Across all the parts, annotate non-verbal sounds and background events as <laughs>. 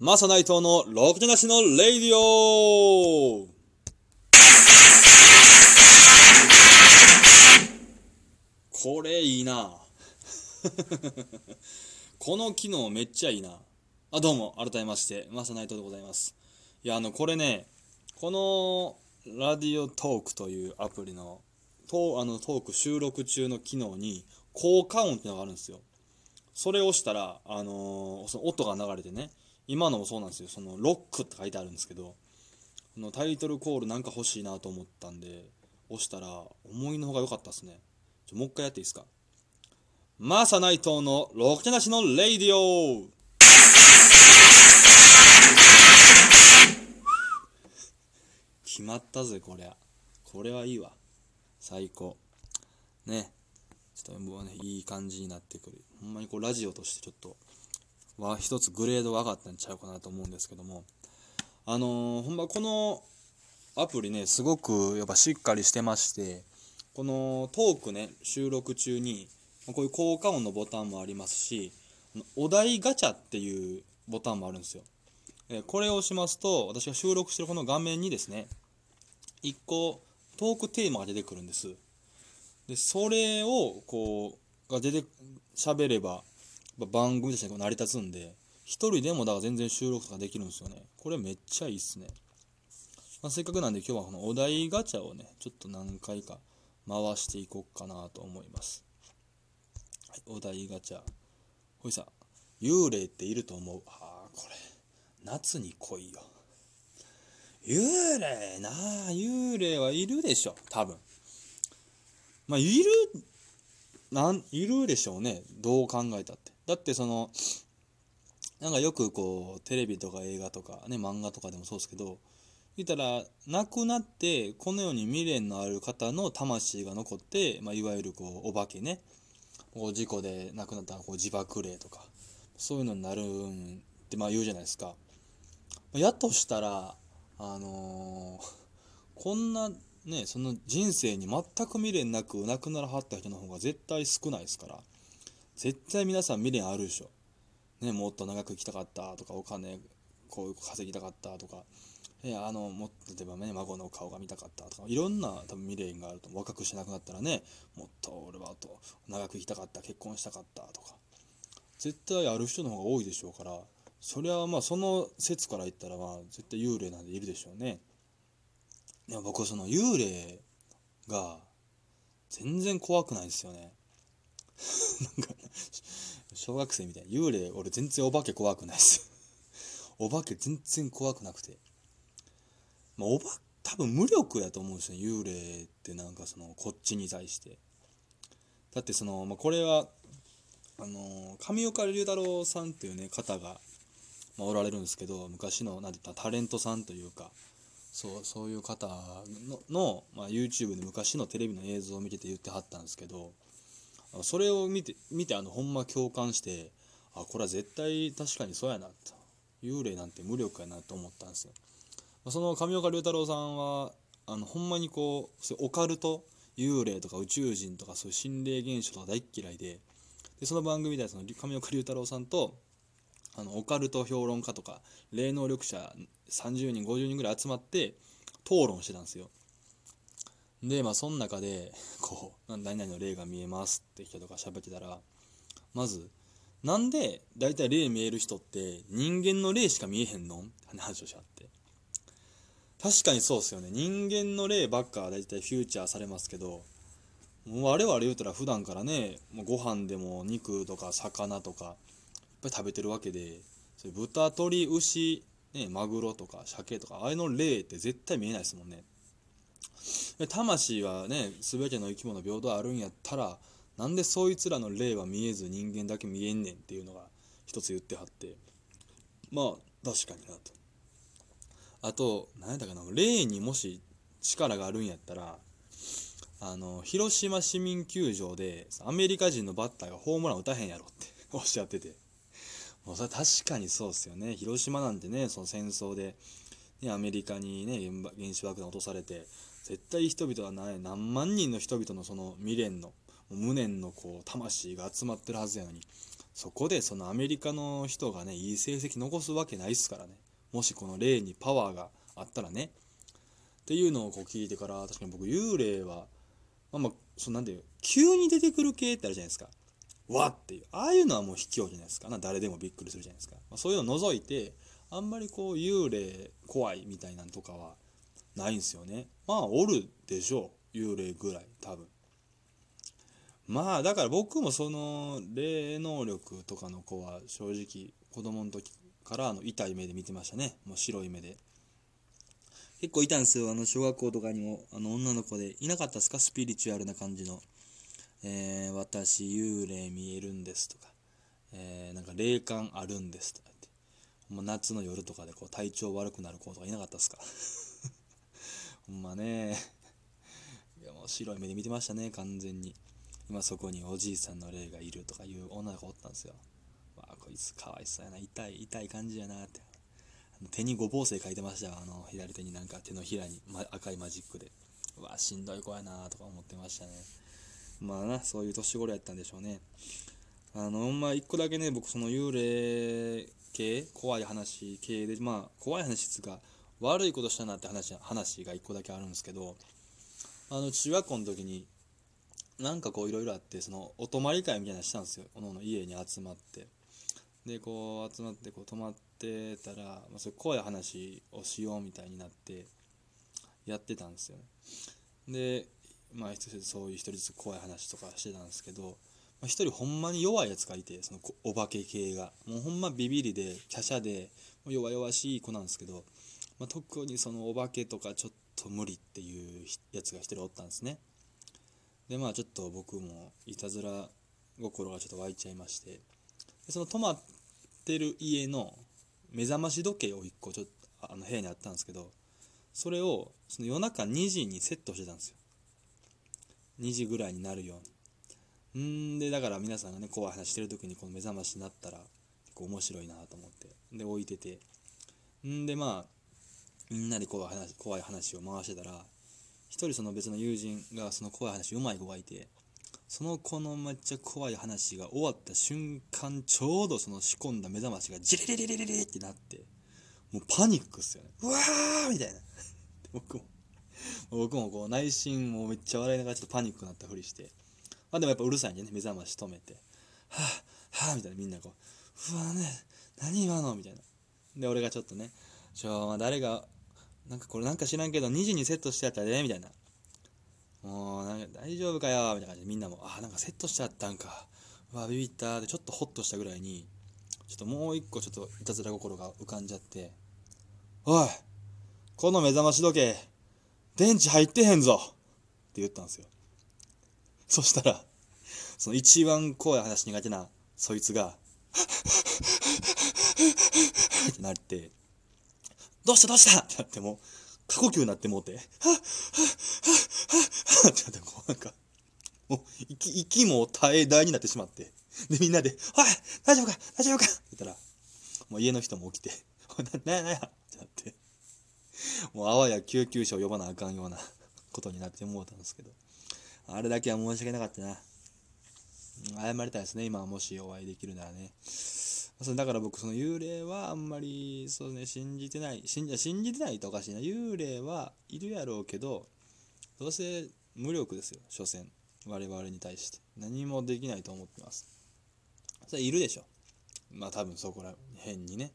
マサナイトのロクジなしのレイディオ。これいいな。<laughs> この機能めっちゃいいな。あどうも改めましてマサナイトでございます。いやあのこれねこのラディオトークというアプリのトあのトーク収録中の機能に効果音ってのがあるんですよ。それを押したら、あのーその音が流れてね今のもそうなんですよ。そのロックって書いてあるんですけどこのタイトルコールなんか欲しいなと思ったんで押したら思いのほうが良かったですね。ちょもう一回やっていいですか？マーサナイトのロクなしのレイディオ。決まったぜこりゃ。これはいいわ。最高。ね。ちょっともうねいい感じになってくる。ほんまにこうラジオとしてちょっとは一つグレードが上がったんちゃうかなと思うんですけども。あのーほんまこのアプリねすごくやっぱしっかりしてましてこのトークね収録中にこういう効果音のボタンもありますしお題ガチャっていうボタンもあるんですよ。これを押しますと私が収録してるこの画面にですね1個トークテーマが出てくるんです。でそれをこうが出て喋れば番組として成り立つんで一人でもだから全然収録とかできるんですよね。これめっちゃいいっすね、まあ、せっかくなんで今日はこのお題ガチャをねちょっと何回か回していこうかなと思います、はい、お題ガチャ。ほいさ幽霊っていると思う？ああこれ夏に来いよ。幽霊なあ幽霊はいるでしょ多分。まあいるなんいるでしょうね。どう考えたって。だってそのなんかよくこうテレビとか映画とかね漫画とかでもそうですけど言ったら亡くなってこの世に未練のある方の魂が残って、まあ、いわゆるこうお化けねこう事故で亡くなったこう自爆霊とかそういうのになるんってまあ言うじゃないですか。やとしたらあのーこんなねその人生に全く未練なく亡くならはった人の方が絶対少ないですから絶対皆さん未練あるでしょ。ね、もっと長く生きたかったとかお金こう稼ぎたかったとか。えあのもっと例えばね孫の顔が見たかったとか。いろんな多分未練があると若くしなくなったらねもっと俺はと長く生きたかった結婚したかったとか。絶対ある人の方が多いでしょうから。それはまあその説から言ったらまあ絶対幽霊なんでいるでしょうね。でも僕はその幽霊が全然怖くないですよね。なんか小学生みたいな。幽霊俺全然お化け怖くないです。<laughs> お化け全然怖くなくて。まあおば多分無力やと思うんですよ幽霊ってなんかそのこっちに対して。だってその、まあ、これはあの上岡龍太郎さんっていうね方が、まあ、おられるんですけど昔のなんて言ったタレントさんというかそうそういう方のの、まあ、YouTube で昔のテレビの映像を見てて言ってはったんですけどそれを見て見てあのほんま共感してあこれは絶対確かにそうやなと幽霊なんて無力やなと思ったんですよ。その上岡龍太郎さんはあのほんまにこうオカルト幽霊とか宇宙人とかそういう心霊現象とか大っ嫌いででその番組でその上岡龍太郎さんとあのオカルト評論家とか霊能力者30人50人ぐらい集まって討論してたんですよ。でまあその中でこう「何々の霊が見えます」って人とか喋ってたらまずなんで大体霊見える人って人間の霊しか見えへんの？って話をしちゃって。確かにそうっすよね。人間の霊ばっか大体フューチャーされますけどもう我々言うたら普段からねもうご飯でも肉とか魚とかいっぱい食べてるわけでそういう豚鶏牛、ね、マグロとか鮭とかあれの霊って絶対見えないですもんね。魂はね全ての生き物平等あるんやったらなんでそいつらの霊は見えず人間だけ見えんねんっていうのが一つ言ってはってまあ確かになと。あと何やったかな霊にもし力があるんやったらあの広島市民球場でアメリカ人のバッターがホームラン打たへんやろって <laughs> おっしゃってて。もうそれ確かにそうっすよね。広島なんてねその戦争で、ね、アメリカにね原原子爆弾落とされて絶対人々は何何万人の人々のその未練の無念のこう魂が集まってるはずやのにそこでそのアメリカの人がねいい成績残すわけないっすからね。もしこの霊にパワーがあったらね。っていうのをこう聞いてから確かに僕幽霊はまあまあそなんていう急に出てくる系ってあるじゃないですか。わっていう。ああいうのはもう卑怯じゃないですか。な誰でもびっくりするじゃないですか、まあ、そういうのを除いてあんまりこう幽霊怖いみたいなんとかはないんすよね。まあおるでしょう幽霊ぐらい多分。まあだから僕もその霊能力とかの子は正直子供の時からあの痛い目で見てましたね。もう白い目で。結構いたんですよあの小学校とかにもあの女の子で。いなかったですか？スピリチュアルな感じの。えー、私幽霊見えるんですとか、えー、なんか霊感あるんですとか。ってほんま夏の夜とかでこう体調悪くなる子とかいなかったですか？<laughs> ほんまね。いやもう白い目で見てましたね完全に。今そこにおじいさんの霊がいるとかいう女の子おったんですよ。わあこいつかわいそうやな。痛い痛い感じやなって。手にごぼう星書いてましたよ。あの左手になんか手のひらに、ま、赤いマジックで。うわしんどい子やなとか思ってましたね。まあな、そういう年頃やったんでしょうね。あのほん、まあ、一個だけね、僕、その幽霊系、怖い話系で、まあ、怖い話っつうか、悪いことしたなって話、話が一個だけあるんですけど、あの、中学校の時に、なんかこう、いろいろあって、その、お泊まり会みたいなのしたんですよ。おのの家に集まって。で、こう、集まって、こう、泊まってたら、まあ、それ怖い話をしようみたいになって、やってたんですよね。で、まあ一つそういう一人ずつ怖い話とかしてたんですけど、まあ、一人ほんまに弱いやつがいてそのお化け系が。もうほんまビビりで華奢で弱々しい子なんですけど、まあ、特にそのお化けとかちょっと無理っていうやつが一人おったんですね。でまあちょっと僕もいたずら心がちょっと湧いちゃいまして。でその泊まってる家の目覚まし時計を1個ちょっとあの部屋にあったんですけどそれをその夜中2時にセットしてたんですよ。2時ぐらいになるように。んでだから皆さんがね怖い話してる時にこの目覚ましになったら結構面白いなと思ってで置いててんでまあみんなで怖い話怖い話を回してたら一人その別の友人がその怖い話うまい子がいてその子のめっちゃ怖い話が終わった瞬間ちょうどその仕込んだ目覚ましがジリリリリリリってなってもうパニックっすよね。うわーみたいな。<laughs> 僕も僕もこう内心もめっちゃ笑いながらちょっとパニックになったふりして、まあでもやっぱうるさいんでね、目覚まし止めて、はぁ、はぁ、みたいなみんなこう、うわね、何今の？みたいな。で、俺がちょっとね、ちょ、誰が、なんかこれなんか知らんけど2時にセットしてやったで、みたいな。もう、なんか大丈夫かよ、みたいな感じでみんなも、あ、なんかセットしちゃったんか。うわ、ビビったで、ちょっとホッとしたぐらいに、ちょっともう一個ちょっといたずら心が浮かんじゃって、おいこの目覚まし時計、電池入ってへんぞって言ったんですよ。<laughs> そしたら、その一番怖い話苦手なそいつが、<laughs> ってなって、どうしたどうした？ってなってもう過呼吸になってもうて、はっはっはっはっはってなってこうなんか、もう息息も耐え台になってしまって、でみんなで、おい大丈夫か？大丈夫か？って言ったら、もう家の人も起きて、な、な、なや？ってなって、もうあわや救急車を呼ばなあかんようなことになって思うたんですけど、あれだけは申し訳なかったな。謝りたいですね、今もしお会いできるならね。そだから僕、その幽霊はあんまり、そうね、信じてない、信じ信じてないとおかしいな。幽霊はいるやろうけど、どうせ無力ですよ、所詮。我々に対して。何もできないと思ってます。それいるでしょ。まあ多分そこら辺にね。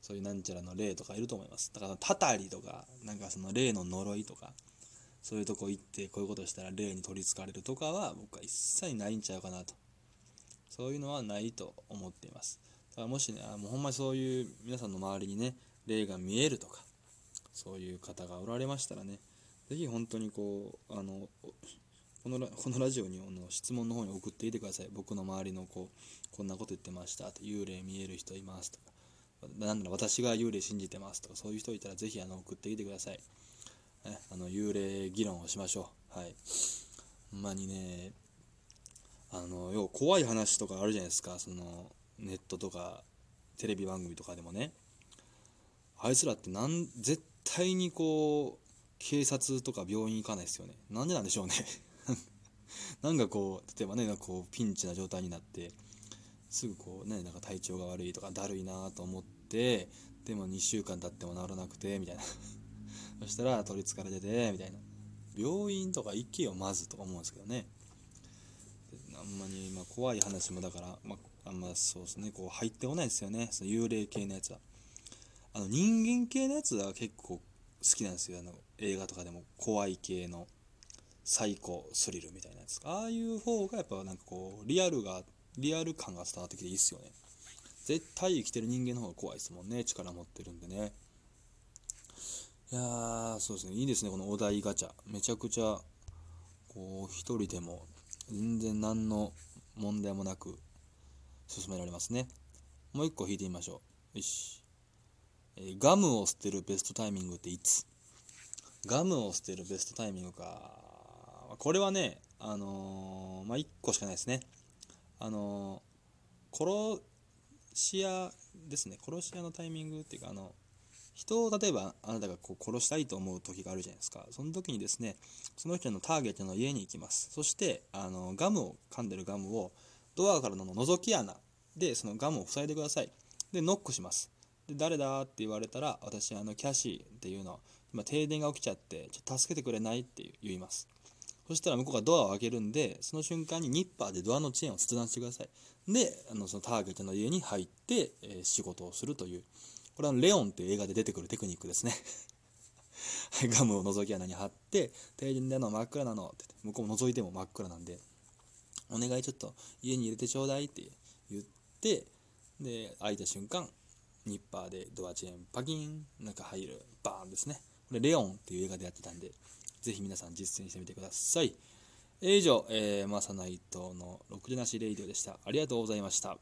そういうなんちゃらの霊とかいると思いますだからたたりとかなんかその霊の呪いとかそういうとこ行ってこういうことしたら霊に取りつかれるとかは僕は一切ないんちゃうかなと。そういうのはないと思っています。だからもしねもうほんまにそういう皆さんの周りにね霊が見えるとかそういう方がおられましたらね是非本当にこうあのこのこのラジオにの質問の方に送っていてください。僕の周りのこうこんなこと言ってましたと幽霊見える人いますとかなんだろ私が幽霊信じてますとかそういう人いたらぜひあの送ってきてください、ね、あの幽霊議論をしましょう。はい。ほんまにねあの要怖い話とかあるじゃないですか。そのネットとかテレビ番組とかでもね。あいつらってなん絶対にこう警察とか病院行かないですよね。なんでなんでしょうね。<laughs> なんかこう例えばねこうピンチな状態になってすぐこうねなんか体調が悪いとかだるいなと思ってでも2週間経っても治らなくてみたいな。そしたら取りつかれててみたいな。病院とか行けよまずとか思うんですけどね。あんまり、ま、怖い話もだから、まあ、あんまそうですねこう入ってこないですよね。その幽霊系のやつは。あの人間系のやつは結構好きなんですよ。あの映画とかでも怖い系のサイコスリルみたいなやつああいう方がやっぱなんかこうリアルがリアル感が伝わってきていいっすよね。絶対生きてる人間の方が怖いですもんね力持ってるんでね。いやーそうですね。いいですねこのお題ガチャ。めちゃくちゃこう一人でも全然何の問題もなく進められますね。もう一個引いてみましょう。よし、えー、ガムを捨てるベストタイミングっていつ？ガムを捨てるベストタイミングか。これはねあのー、まあ1個しかないですね。あのー、殺し屋ですね。殺し屋のタイミングっていうかあの人を例えばあなたがこう殺したいと思う時があるじゃないですか。その時にですねその人のターゲットの家に行きます。そしてあのガムを噛んでるガムをドアからの覗き穴。でそのガムを塞いでください。でノックします。で誰だって言われたら私あのキャシーっていうの今停電が起きちゃってちょっと助けてくれないって言います。そしたら向こうがドアを開けるんでその瞬間にニッパーでドアのチェーンを切断してください。であのそのターゲットの家に入って、えー、仕事をするという。これはレオンっていう映画で出てくるテクニックですね。<laughs> ガムを覗き穴に貼って停電での真っ暗なのって向こうも覗いても真っ暗なんでお願いちょっと家に入れてちょうだいって言ってで開いた瞬間ニッパーでドアチェーンパキンなんか入るバーンですね。これレオンっていう映画でやってたんでぜひ皆さん実践してみてください、え、以上、えー、マサナイトの6時なしレイディオでした。ありがとうございました。